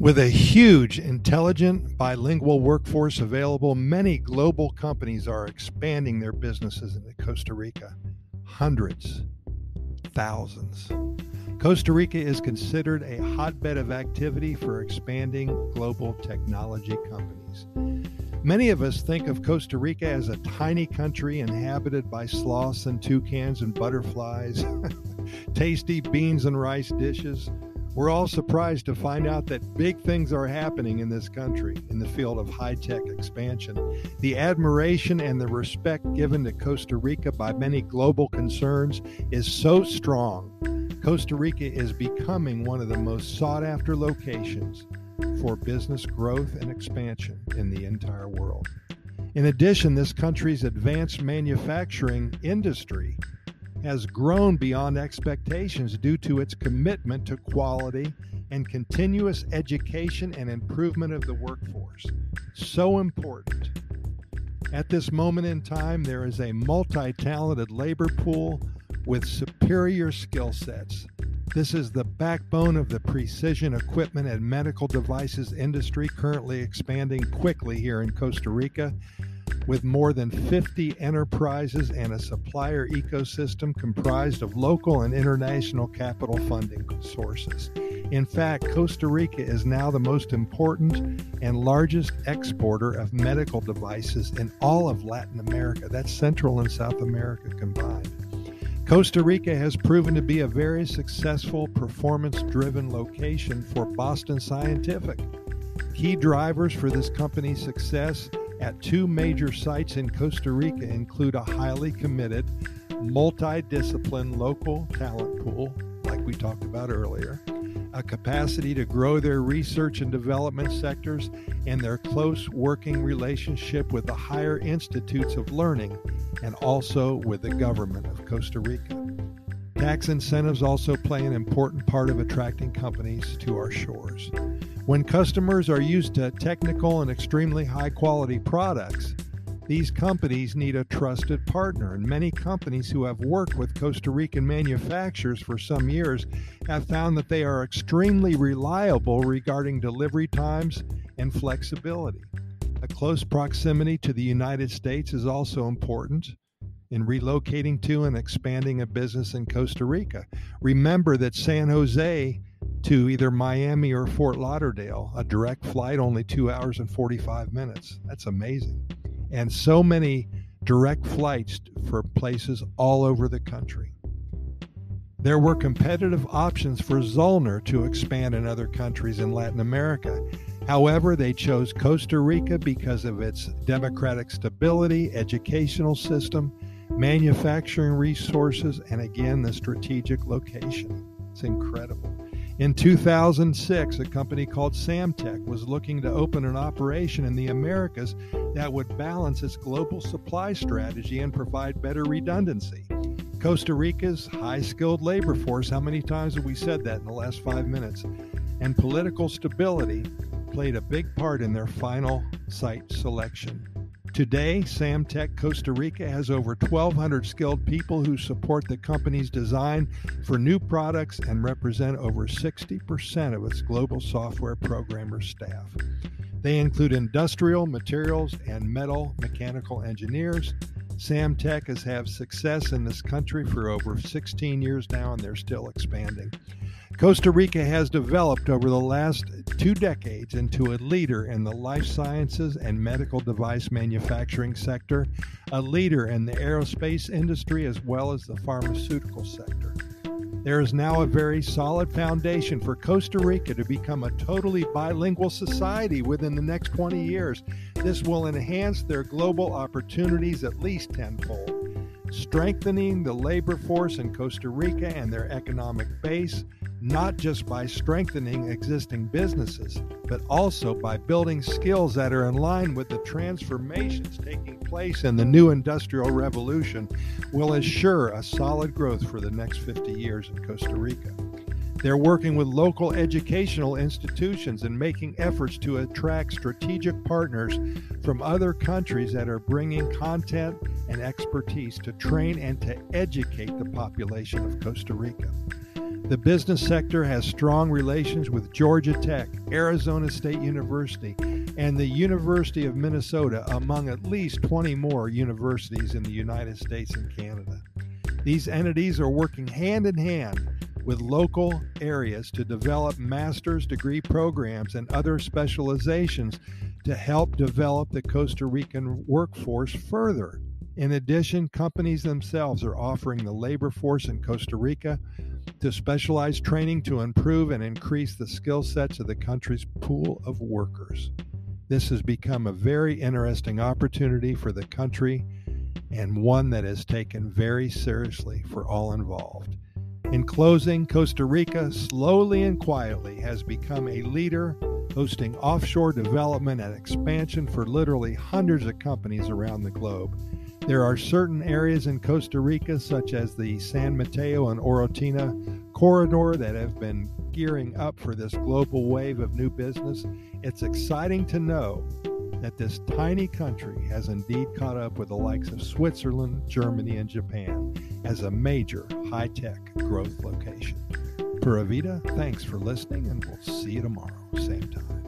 With a huge, intelligent, bilingual workforce available, many global companies are expanding their businesses into Costa Rica. Hundreds, thousands. Costa Rica is considered a hotbed of activity for expanding global technology companies. Many of us think of Costa Rica as a tiny country inhabited by sloths and toucans and butterflies, tasty beans and rice dishes. We're all surprised to find out that big things are happening in this country in the field of high tech expansion. The admiration and the respect given to Costa Rica by many global concerns is so strong. Costa Rica is becoming one of the most sought after locations for business growth and expansion in the entire world. In addition, this country's advanced manufacturing industry has grown beyond expectations due to its commitment to quality and continuous education and improvement of the workforce. So important. At this moment in time, there is a multi talented labor pool with superior skill sets this is the backbone of the precision equipment and medical devices industry, currently expanding quickly here in Costa Rica. With more than 50 enterprises and a supplier ecosystem comprised of local and international capital funding sources. In fact, Costa Rica is now the most important and largest exporter of medical devices in all of Latin America. That's Central and South America combined. Costa Rica has proven to be a very successful performance driven location for Boston Scientific. Key drivers for this company's success at two major sites in Costa Rica include a highly committed, multidiscipline local talent pool, like we talked about earlier, a capacity to grow their research and development sectors, and their close working relationship with the higher institutes of learning and also with the government of Costa Rica. Tax incentives also play an important part of attracting companies to our shores. When customers are used to technical and extremely high quality products, these companies need a trusted partner, and many companies who have worked with Costa Rican manufacturers for some years have found that they are extremely reliable regarding delivery times and flexibility. A close proximity to the United States is also important in relocating to and expanding a business in Costa Rica. Remember that San Jose to either Miami or Fort Lauderdale, a direct flight, only two hours and 45 minutes. That's amazing. And so many direct flights for places all over the country. There were competitive options for Zollner to expand in other countries in Latin America. However, they chose Costa Rica because of its democratic stability, educational system, manufacturing resources, and again, the strategic location. It's incredible. In 2006, a company called Samtec was looking to open an operation in the Americas that would balance its global supply strategy and provide better redundancy. Costa Rica's high skilled labor force, how many times have we said that in the last five minutes? And political stability played a big part in their final site selection. Today, Samtec Costa Rica has over 1,200 skilled people who support the company's design for new products and represent over 60% of its global software programmer staff. They include industrial, materials, and metal mechanical engineers. Samtec has had success in this country for over 16 years now, and they're still expanding. Costa Rica has developed over the last two decades into a leader in the life sciences and medical device manufacturing sector, a leader in the aerospace industry as well as the pharmaceutical sector. There is now a very solid foundation for Costa Rica to become a totally bilingual society within the next 20 years. This will enhance their global opportunities at least tenfold, strengthening the labor force in Costa Rica and their economic base not just by strengthening existing businesses, but also by building skills that are in line with the transformations taking place in the new industrial revolution, will assure a solid growth for the next 50 years in Costa Rica. They're working with local educational institutions and making efforts to attract strategic partners from other countries that are bringing content and expertise to train and to educate the population of Costa Rica. The business sector has strong relations with Georgia Tech, Arizona State University, and the University of Minnesota, among at least 20 more universities in the United States and Canada. These entities are working hand in hand with local areas to develop master's degree programs and other specializations to help develop the Costa Rican workforce further. In addition, companies themselves are offering the labor force in Costa Rica to specialized training to improve and increase the skill sets of the country's pool of workers. This has become a very interesting opportunity for the country and one that is taken very seriously for all involved. In closing, Costa Rica slowly and quietly has become a leader hosting offshore development and expansion for literally hundreds of companies around the globe. There are certain areas in Costa Rica, such as the San Mateo and Orotina corridor, that have been gearing up for this global wave of new business. It's exciting to know that this tiny country has indeed caught up with the likes of Switzerland, Germany, and Japan as a major high tech growth location. Pura Vida, thanks for listening, and we'll see you tomorrow, same time.